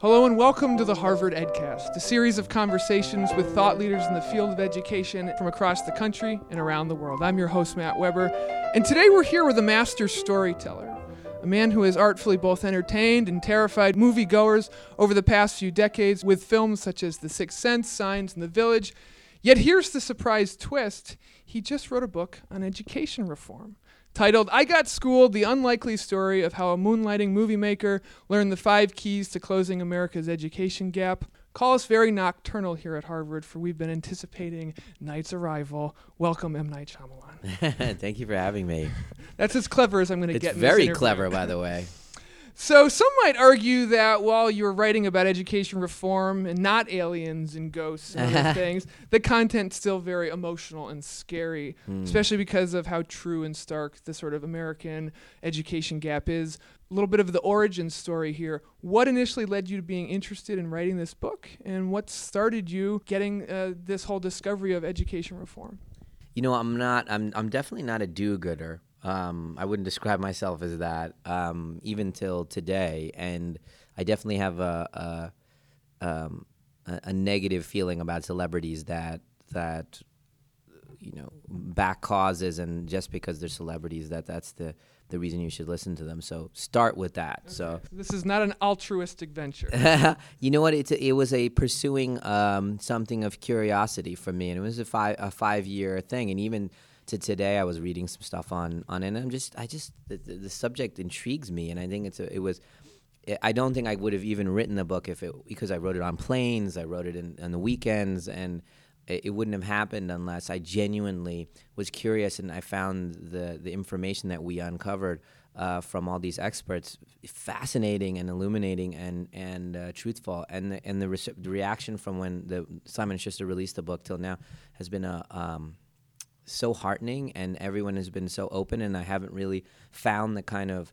Hello and welcome to the Harvard EdCast, a series of conversations with thought leaders in the field of education from across the country and around the world. I'm your host, Matt Weber, and today we're here with a master storyteller, a man who has artfully both entertained and terrified moviegoers over the past few decades with films such as The Sixth Sense, Signs, and The Village. Yet here's the surprise twist he just wrote a book on education reform titled I Got Schooled The Unlikely Story of How a Moonlighting Movie Maker Learned the Five Keys to Closing America's Education Gap. Call us very nocturnal here at Harvard, for we've been anticipating night's arrival. Welcome, M. Night Shyamalan. Thank you for having me. That's as clever as I'm going to get. It's very clever, by the way. So some might argue that while you're writing about education reform and not aliens and ghosts and other things, the content's still very emotional and scary, mm. especially because of how true and stark the sort of American education gap is. A little bit of the origin story here. What initially led you to being interested in writing this book, and what started you getting uh, this whole discovery of education reform? You know, I'm not. I'm. I'm definitely not a do-gooder. Um, I wouldn't describe myself as that um, even till today, and I definitely have a a, um, a a, negative feeling about celebrities that that you know back causes, and just because they're celebrities, that that's the the reason you should listen to them. So start with that. Okay. So this is not an altruistic venture. you know what? It's a, it was a pursuing um, something of curiosity for me, and it was a five a five year thing, and even to today, I was reading some stuff on on it, and I'm just I just the, the, subject intrigues me, and I think it's a, it was. I don't think I would have even written the book if it because I wrote it on planes, I wrote it in, on the weekends, and it, it wouldn't have happened unless I genuinely was curious and I found the the information that we uncovered uh, from all these experts fascinating and illuminating and and uh, truthful. And the, and the, re- the, reaction from when the Simon Schuster released the book till now has been a um, so heartening, and everyone has been so open, and I haven't really found the kind of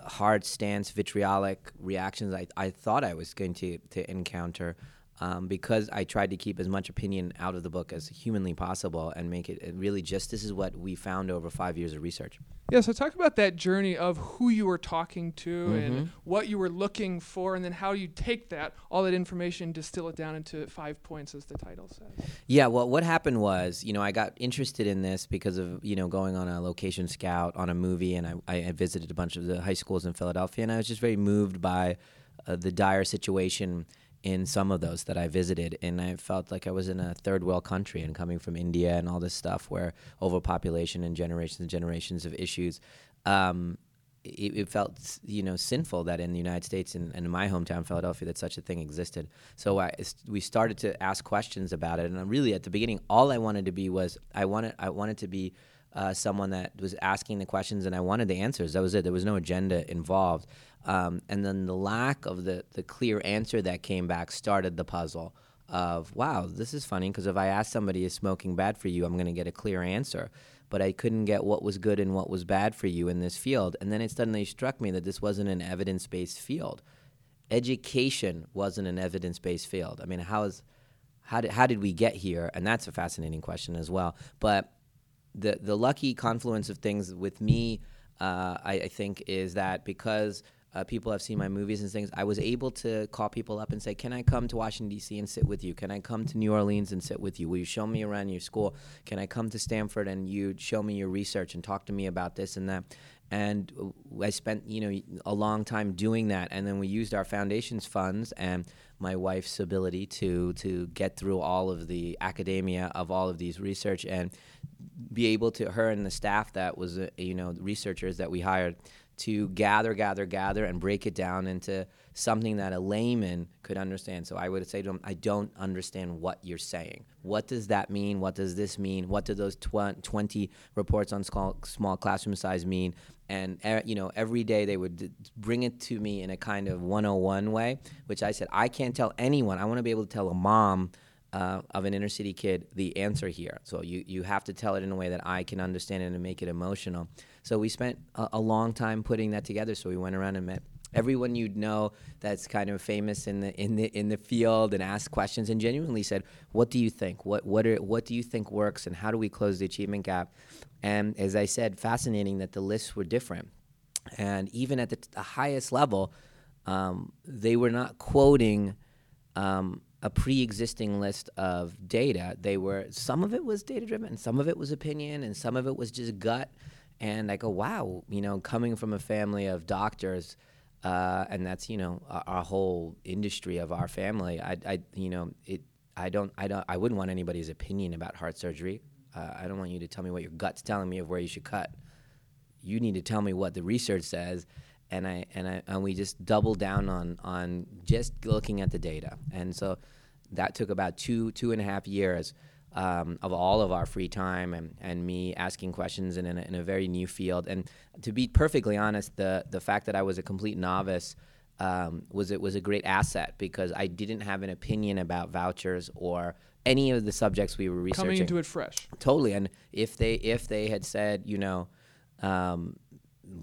hard stance, vitriolic reactions I, I thought I was going to, to encounter um, because I tried to keep as much opinion out of the book as humanly possible and make it really just this is what we found over five years of research. Yeah, so talk about that journey of who you were talking to mm-hmm. and what you were looking for, and then how you take that, all that information, distill it down into five points, as the title says. Yeah, well, what happened was, you know, I got interested in this because of, you know, going on a location scout on a movie, and I, I visited a bunch of the high schools in Philadelphia, and I was just very moved by uh, the dire situation in some of those that I visited, and I felt like I was in a third world country and coming from India and all this stuff where overpopulation and generations and generations of issues. Um, it, it, felt you know sinful that in the United States and, and, in my hometown Philadelphia that such a thing existed. So I, we started to ask questions about it, and really at the beginning, all I wanted to be was I wanted I wanted to be uh, someone that was asking the questions, and I wanted the answers. That was it. There was no agenda involved. Um, and then the lack of the, the clear answer that came back started the puzzle of, wow, this is funny because if I ask somebody, is smoking bad for you, I'm going to get a clear answer. But I couldn't get what was good and what was bad for you in this field. And then it suddenly struck me that this wasn't an evidence based field. Education wasn't an evidence based field. I mean, how, is, how, did, how did we get here? And that's a fascinating question as well. But the, the lucky confluence of things with me, uh, I, I think, is that because – uh, people have seen my movies and things, I was able to call people up and say, Can I come to Washington, D.C. and sit with you? Can I come to New Orleans and sit with you? Will you show me around your school? Can I come to Stanford and you show me your research and talk to me about this and that? And I spent, you know, a long time doing that. And then we used our foundation's funds and my wife's ability to to get through all of the academia of all of these research and be able to her and the staff that was, uh, you know, researchers that we hired to gather, gather, gather, and break it down into something that a layman could understand. So I would say to him, I don't understand what you're saying. What does that mean? What does this mean? What do those tw- 20 reports on small, small classroom size mean? And you know, every day they would bring it to me in a kind of 101 way, which I said, I can't tell anyone. I want to be able to tell a mom uh, of an inner city kid the answer here. So you, you have to tell it in a way that I can understand it and make it emotional. So we spent a, a long time putting that together. So we went around and met everyone you'd know that's kind of famous in the in the in the field and asked questions and genuinely said, "What do you think? What what are what do you think works and how do we close the achievement gap?" And as I said, fascinating that the lists were different, and even at the, the highest level, um, they were not quoting um, a pre-existing list of data. They were some of it was data driven, some of it was opinion, and some of it was just gut. And I go, wow, you know, coming from a family of doctors, uh, and that's you know our, our, whole industry of our family. I, I, you know, it. I don't, I don't, I wouldn't want anybody's opinion about heart surgery. Uh, I don't want you to tell me what your gut's telling me of where you should cut. You need to tell me what the research says, and I and I and we just double down on on just looking at the data. And so that took about two two and a half years um, of all of our free time and, and me asking questions in, in a, in, a, very new field. And to be perfectly honest, the the fact that I was a complete novice um, was it was a great asset because I didn't have an opinion about vouchers or any of the subjects we were researching. Coming into it fresh. Totally. And if they if they had said, you know. Um,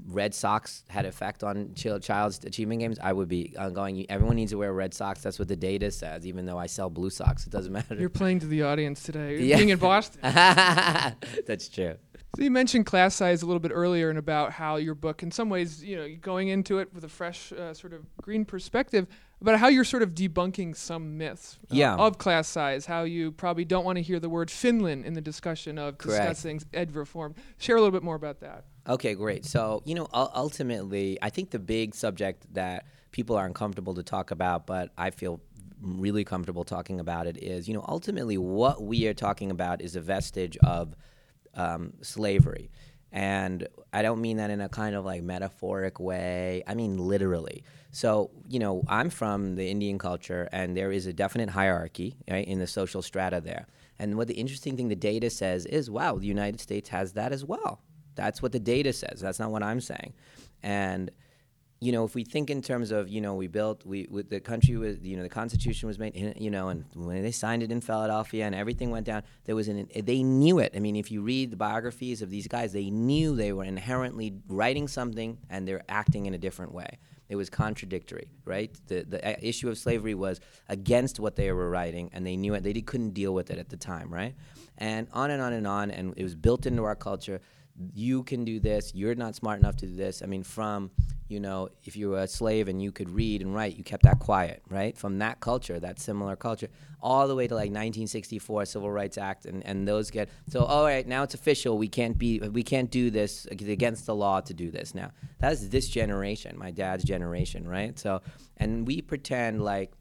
Red Sox had effect on child's achievement games, I would be uh, going. Everyone needs to wear Red Sox. That's what the data says. Even though I sell Blue Sox, it doesn't matter. You're playing to the audience today. Yeah. Being in Boston. That's true. So you mentioned class size a little bit earlier, and about how your book, in some ways, you know, going into it with a fresh, uh, sort of green perspective, about how you're sort of debunking some myths uh, yeah. of class size. How you probably don't want to hear the word Finland in the discussion of Correct. discussing ed reform. Share a little bit more about that. Okay, great. So, you know, ultimately, I think the big subject that people are uncomfortable to talk about, but I feel really comfortable talking about it is, you know, ultimately what we are talking about is a vestige of um, slavery. And I don't mean that in a kind of like metaphoric way. I mean literally. So, you know, I'm from the Indian culture, and there is a definite hierarchy right, in the social strata there. And what the interesting thing the data says is, wow, the United States has that as well. That's what the data says. That's not what I'm saying. And you know, if we think in terms of, you know, we built, we, with the country was, you know, the Constitution was made, you know, and when they signed it in Philadelphia and everything went down, there was an, they knew it. I mean, if you read the biographies of these guys, they knew they were inherently writing something and they're acting in a different way. It was contradictory, right? The, the uh, issue of slavery was against what they were writing, and they knew it. They couldn't deal with it at the time, right? And on and on and on, and it was built into our culture you can do this you're not smart enough to do this. I mean from you know if you were a slave and you could read and write you kept that quiet right? From that culture that similar culture all the way to like 1964 civil rights act and, and those get so all right now it's official. We can't be we can't do this against the law to do this now. That is this generation my dad's generation right? So and we pretend like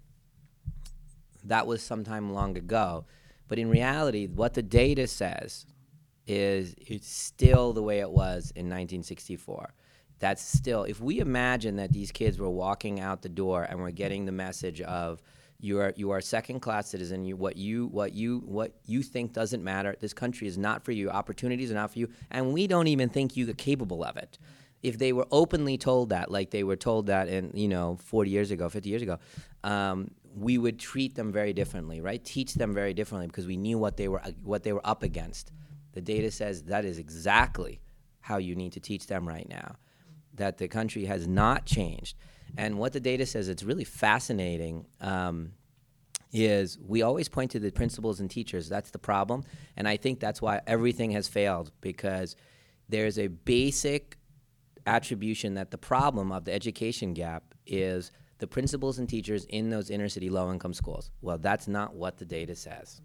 that was sometime long ago but in reality what the data says is it's still the way it was in 1964. That's still, if we imagine that these kids were walking out the door and were getting the message of, you are you are a second class citizen. You what you what you what you think doesn't matter. This country is not for you. Opportunities are not for you, and we don't even think you are capable of it. If they were openly told that, like they were told that in you know 40 years ago, 50 years ago, um, we would treat them very differently, right? Teach them very differently because we knew what they were what they were up against. The data says that is exactly how you need to teach them right now. That the country has not changed. And what the data says, it's really fascinating. Um, is we always point to the principals and teachers. That's the problem. And I think that's why everything has failed because there's a basic attribution that the problem of the education gap is the principals and teachers in those inner city low income schools. Well, that's not what the data says.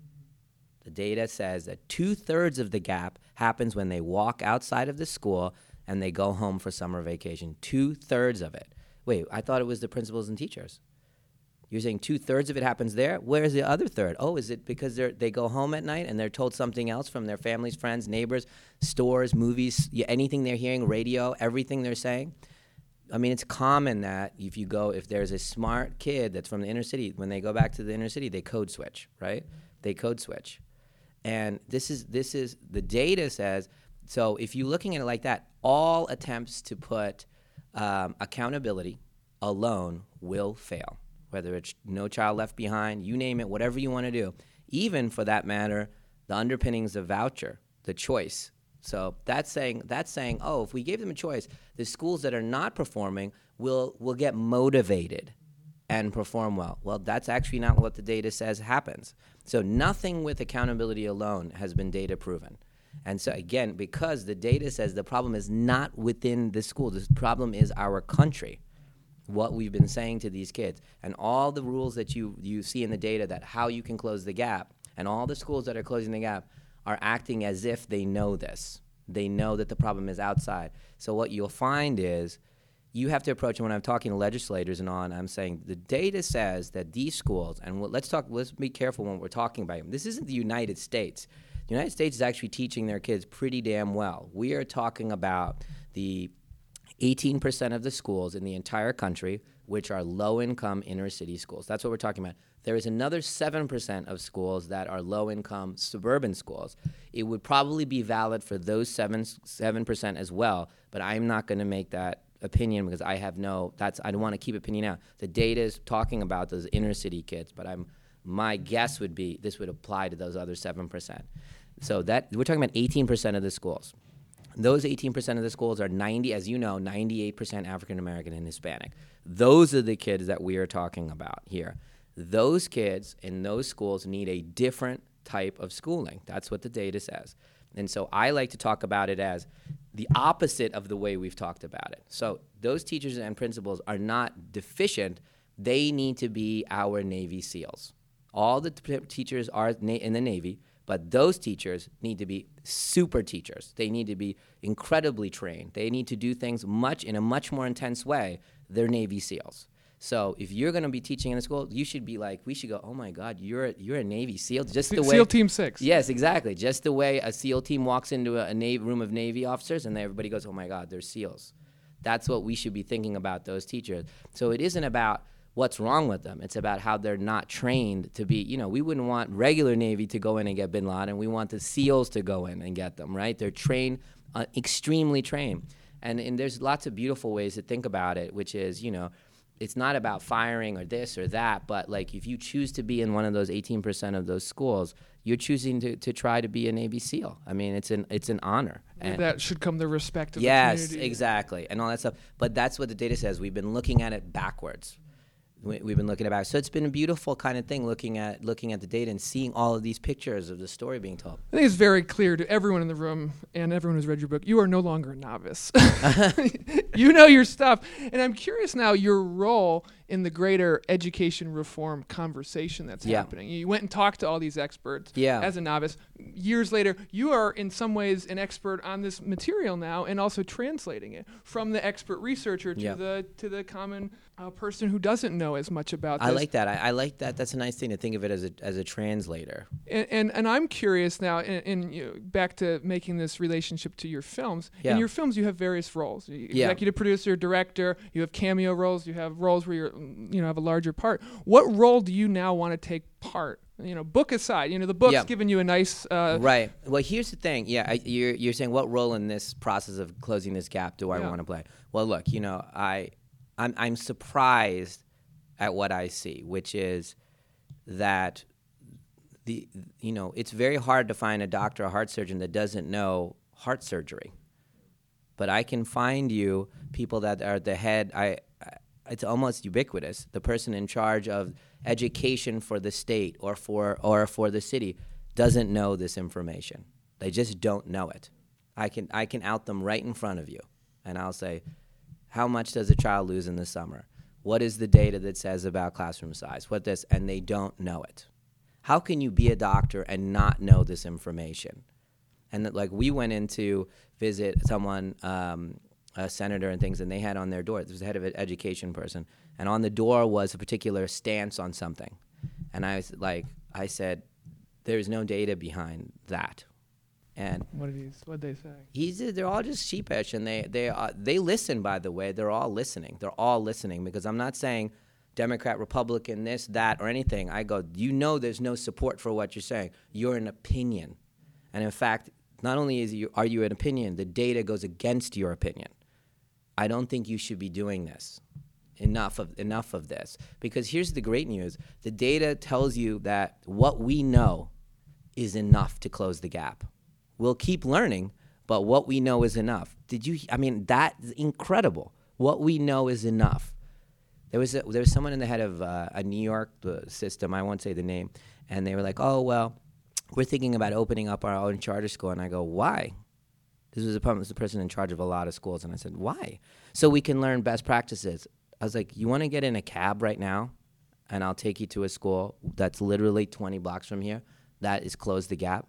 The data says that two thirds of the gap happens when they walk outside of the school and they go home for summer vacation. Two thirds of it. Wait, I thought it was the principals and teachers. You're saying two thirds of it happens there? Where's the other third? Oh, is it because they go home at night and they're told something else from their families, friends, neighbors, stores, movies, anything they're hearing, radio, everything they're saying? I mean, it's common that if you go, if there's a smart kid that's from the inner city, when they go back to the inner city, they code switch, right? They code switch. And this is this is the data says so. If you're looking at it like that, all attempts to put um, accountability alone will fail. Whether it's No Child Left Behind, you name it, whatever you want to do. Even for that matter, the underpinnings of voucher, the choice. So that's saying that's saying, oh, if we gave them a choice, the schools that are not performing will will get motivated and perform well. Well, that's actually not what the data says happens. So nothing with accountability alone has been data proven. And so again, because the data says the problem is not within the school, the problem is our country. what we've been saying to these kids and all the rules that you, you see in the data that how you can close the gap and all the schools that are closing the gap are acting as if they know this. They know that the problem is outside. So what you'll find is you have to approach, and when I'm talking to legislators and on, I'm saying the data says that these schools, and let's talk, let's be careful when we're talking about them. This isn't the United States. The United States is actually teaching their kids pretty damn well. We are talking about the 18% of the schools in the entire country which are low income inner city schools. That's what we're talking about. There is another 7% of schools that are low income suburban schools. It would probably be valid for those 7 7% as well, but I'm not going to make that opinion because I have no that's I don't want to keep opinion out. The data is talking about those inner city kids, but I'm my guess would be this would apply to those other 7%. So that we're talking about 18% of the schools. Those 18% of the schools are 90, as you know, 98% African American and Hispanic. Those are the kids that we are talking about here. Those kids in those schools need a different type of schooling. That's what the data says. And so I like to talk about it as the opposite of the way we've talked about it. So those teachers and principals are not deficient, they need to be our Navy SEALs. All the t- teachers are na- in the Navy but those teachers need to be super teachers. They need to be incredibly trained. They need to do things much in a much more intense way. They're Navy SEALs. So if you're going to be teaching in a school, you should be like, we should go. Oh my God, you're a, you're a Navy SEAL. Just the way SEAL Team Six. Yes, exactly. Just the way a SEAL team walks into a, a Navy room of Navy officers, and everybody goes, "Oh my God, they're SEALs." That's what we should be thinking about those teachers. So it isn't about what's wrong with them. It's about how they're not trained to be, you know, we wouldn't want regular Navy to go in and get bin Laden. We want the SEALs to go in and get them, right? They're trained, uh, extremely trained. And, and there's lots of beautiful ways to think about it, which is, you know, it's not about firing or this or that, but like if you choose to be in one of those 18% of those schools, you're choosing to, to try to be a Navy SEAL. I mean, it's an it's an honor. And that should come the respect of yes, the community. exactly, and all that stuff. But that's what the data says. We've been looking at it backwards we've been looking at. So it's been a beautiful kind of thing looking at looking at the data and seeing all of these pictures of the story being told. I think it's very clear to everyone in the room and everyone who's read your book, you are no longer a novice. you know your stuff. And I'm curious now your role in the greater education reform conversation that's Yeah. happening. You went and talked to all these experts Yeah. as a novice. Years later, you are in some ways an expert on this material now and also translating it from the expert researcher to Yeah. the to the common uh, person who doesn't know as much about this. I like that. I, I like that. That's a nice thing to think of it as a as a translator. And, and and I'm curious now, and, and you know, back to making this relationship to your films. Yeah. In your films, you have various roles: You- Yeah. executive producer, director. You have cameo roles. You have roles where you're, you know, have a larger part. What role do you now want to take part? You know, book aside, you know, the book's Yeah. given you a nice. Uh, Right. Well, here's the thing. Yeah, I, you're you're saying what role in this process of closing this gap do I Yeah. want to play? Well, look, you know, I I'm I'm surprised at what I see, which is that the you know it's very hard to find a doctor, a heart surgeon that doesn't know heart surgery. But I can find you people that are the head. I, I it's almost ubiquitous. The person in charge of education for the state or for or for the city doesn't know this information. They just don't know it. I can I can out them right in front of you, and I'll say, how much does a child lose in the summer? What is the data that says about classroom size? What this? And they don't know it. How can you be a doctor and not know this information? And that, like we went in to visit someone, um, a senator and things, and they had on their door. This was the head of an education person, and on the door was a particular stance on something. And I was like, I said, "There's no data behind that." And What did he? What they say? he's they're all just sheepish and they they uh, they listen by the way they're all listening they're all listening because i'm not saying democrat republican this that or anything i go you know there's no support for what you're saying you're an opinion and in fact not only is you are you an opinion the data goes against your opinion i don't think you should be doing this enough of enough of this because here's the great news the data tells you that what we know is enough to close the gap We'll keep learning, but what we know is enough. Did you? I mean, that's incredible. What we know is enough. There was a, there was someone in the head of uh, a New York uh, system. I won't say the name, and they were like, "Oh well, we're thinking about opening up our own charter school." And I go, "Why?" This was a, was a person in charge of a lot of schools, and I said, "Why?" So we can learn best practices. I was like, you want to get in a cab right now, and I'll take you to a school that's literally 20 blocks from here. That is close the gap.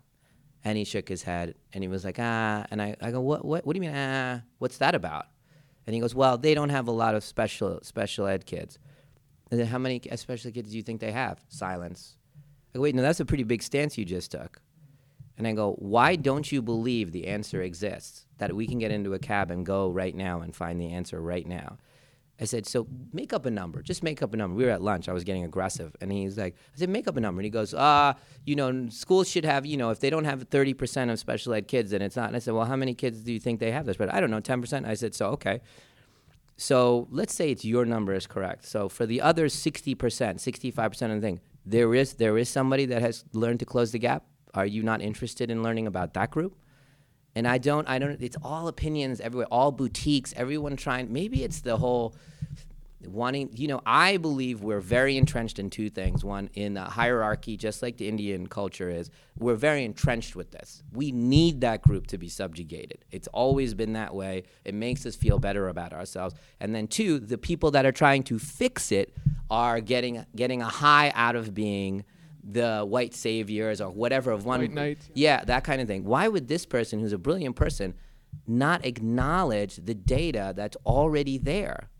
And he shook his head and he was like, ah. And I, I go, what, what, what do you mean, ah? What's that about? And he goes, well, they don't have a lot of special special ed kids. And then how many special kids do you think they have? Silence. I go, wait, no, that's a pretty big stance you just took. And I go, why don't you believe the answer exists? That we can get into a cab and go right now and find the answer right now. I said, so make up a number. Just make up a number. We were at lunch. I was getting aggressive. And he's like, I said, make up a number. And he goes, ah, uh, you know, schools should have, you know, if they don't have 30% of special ed kids, then it's not. And I said, well, how many kids do you think they have this? But I don't know, 10%. I said, so, okay. So let's say it's your number is correct. So for the other 60%, 65% of the thing, there is, there is somebody that has learned to close the gap. Are you not interested in learning about that group? And I don't, I don't, it's all opinions everywhere, all boutiques, everyone trying, maybe it's the whole wanting, you know, I believe we're very entrenched in two things. One, in the hierarchy, just like the Indian culture is, we're very entrenched with this. We need that group to be subjugated. It's always been that way. It makes us feel better about ourselves. And then two, the people that are trying to fix it are getting, getting a high out of being the white saviors or whatever of one white knights. yeah. That kind of thing. Why would this person who's a brilliant person not acknowledge the data that's already there?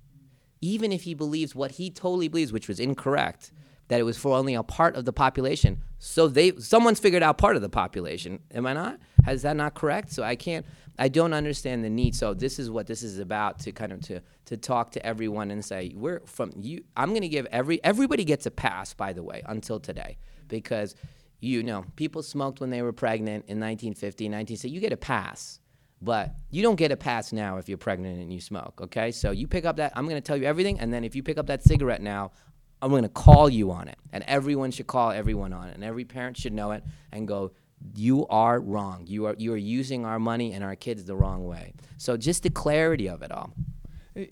Even if he believes what he totally believes which was incorrect that it was for only a part of the population so they someone's figured out part of the population. Am i not? Is that not correct? So i can't i don't understand the need. So this is what this is about to kind of to to talk to everyone and say we're from you i'm going to give every everybody gets a pass by the way until today. Because you know people smoked when they were pregnant in 1950 1960 you get a pass. But you don't get a pass now if you're pregnant and you smoke okay? So you pick up that i'm to tell you everything and then if you pick up that cigarette now i'm going to call you on it. And everyone should call everyone on it and every parent should know it and go you are wrong you are you are using our money and our kids the wrong way so just the clarity of it all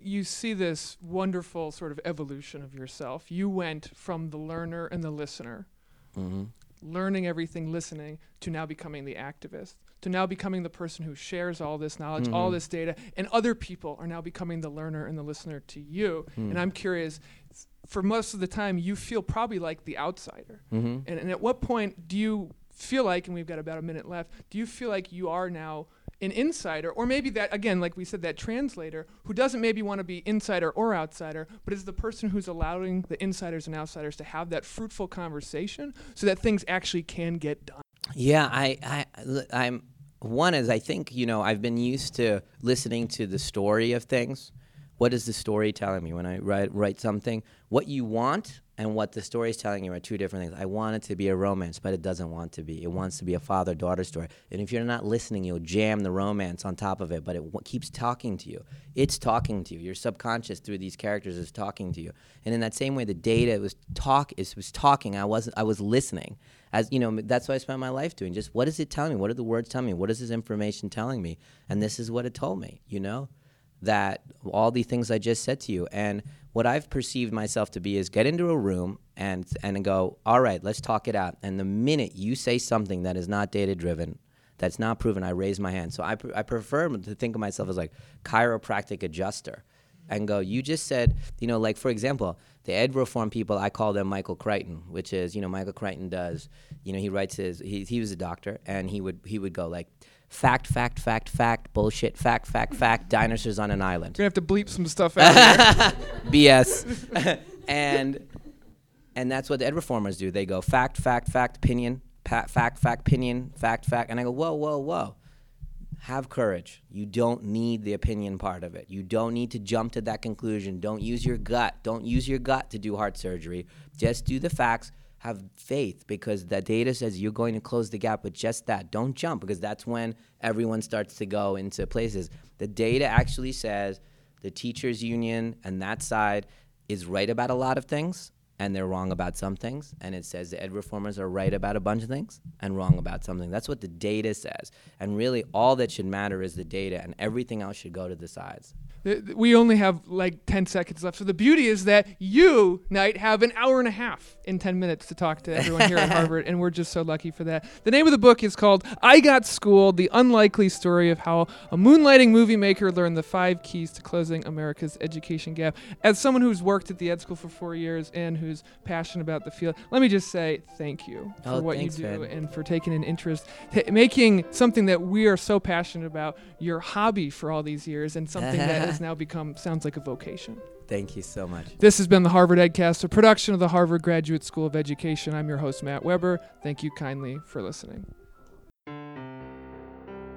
you see this wonderful sort of evolution of yourself you went from the learner and the listener mm-hmm. learning everything, listening, to now becoming the activist, to now becoming the person who shares all this knowledge, mm-hmm. all this data, and other people are now becoming the learner and the listener to you. Mm. And I'm curious, for most of the time, you feel probably like the outsider. Mm-hmm. And, and at what point do you feel like, and we've got about a minute left, do you feel like you are now an insider, or maybe that again, like we said, that translator who doesn't maybe want to be insider or outsider, but is the person who's allowing the insiders and outsiders to have that fruitful conversation, so that things actually can get done. Yeah, I, I, I'm one is I think you know I've been used to listening to the story of things. What is the story telling me when I write write something? What you want and what the story is telling you are two different things. I want it to be a romance, but it doesn't want to be. It wants to be a father daughter story. And if you're not listening, you'll jam the romance on top of it, but it w- keeps talking to you. It's talking to you. Your subconscious through these characters is talking to you. And in that same way, the data was talk is was talking. I wasn't. I was listening. As you know, that's what I spent my life doing. Just what is it telling me? What are the words telling me? What is this information telling me? And this is what it told me. You know that all the things I just said to you. And what I've perceived myself to be is get into a room and and go, all right, let's talk it out. And the minute you say something that is not data driven, that's not proven, I raise my hand. So I, I prefer to think of myself as like chiropractic adjuster and go, you just said, you know, like for example, the ed reform people, I call them Michael Crichton, which is, you know, Michael Crichton does, you know, he writes his, he, he was a doctor and he would, he would go like, fact, fact, fact, fact, bullshit, fact, fact, fact, dinosaurs on an island. You're gonna have to bleep some stuff out. BS. and and that's what the ed reformers do. They go fact, fact, fact, opinion, fact, fact, opinion, fact, fact, and I go whoa, whoa, whoa. Have courage. You don't need the opinion part of it. You don't need to jump to that conclusion. Don't use your gut. Don't use your gut to do heart surgery. Just do the facts have faith because the data says you're going to close the gap with just that. Don't jump because that's when everyone starts to go into places. The data actually says the teachers union and that side is right about a lot of things and they're wrong about some things. And it says the ed reformers are right about a bunch of things and wrong about something. That's what the data says. And really, all that should matter is the data, and everything else should go to the sides. Th- we only have like 10 seconds left. So the beauty is that you, Night, have an hour and a half in 10 minutes to talk to everyone here at Harvard, and we're just so lucky for that. The name of the book is called I Got Schooled The Unlikely Story of How a Moonlighting Movie Maker Learned the Five Keys to Closing America's Education Gap. As someone who's worked at the Ed School for four years and who's passionate about the field, let me just say thank you for Oh, what thanks, you do man. and for taking an interest, t- making something that we are so passionate about your hobby for all these years and something that has now become sounds like a vocation. Thank you so much. This has been the Harvard EdCast, a production of the Harvard Graduate School of Education. I'm your host, Matt Weber. Thank you kindly for listening.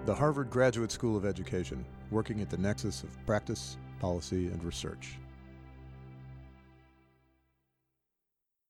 The Harvard Graduate School of Education, working at the nexus of practice, policy, and research.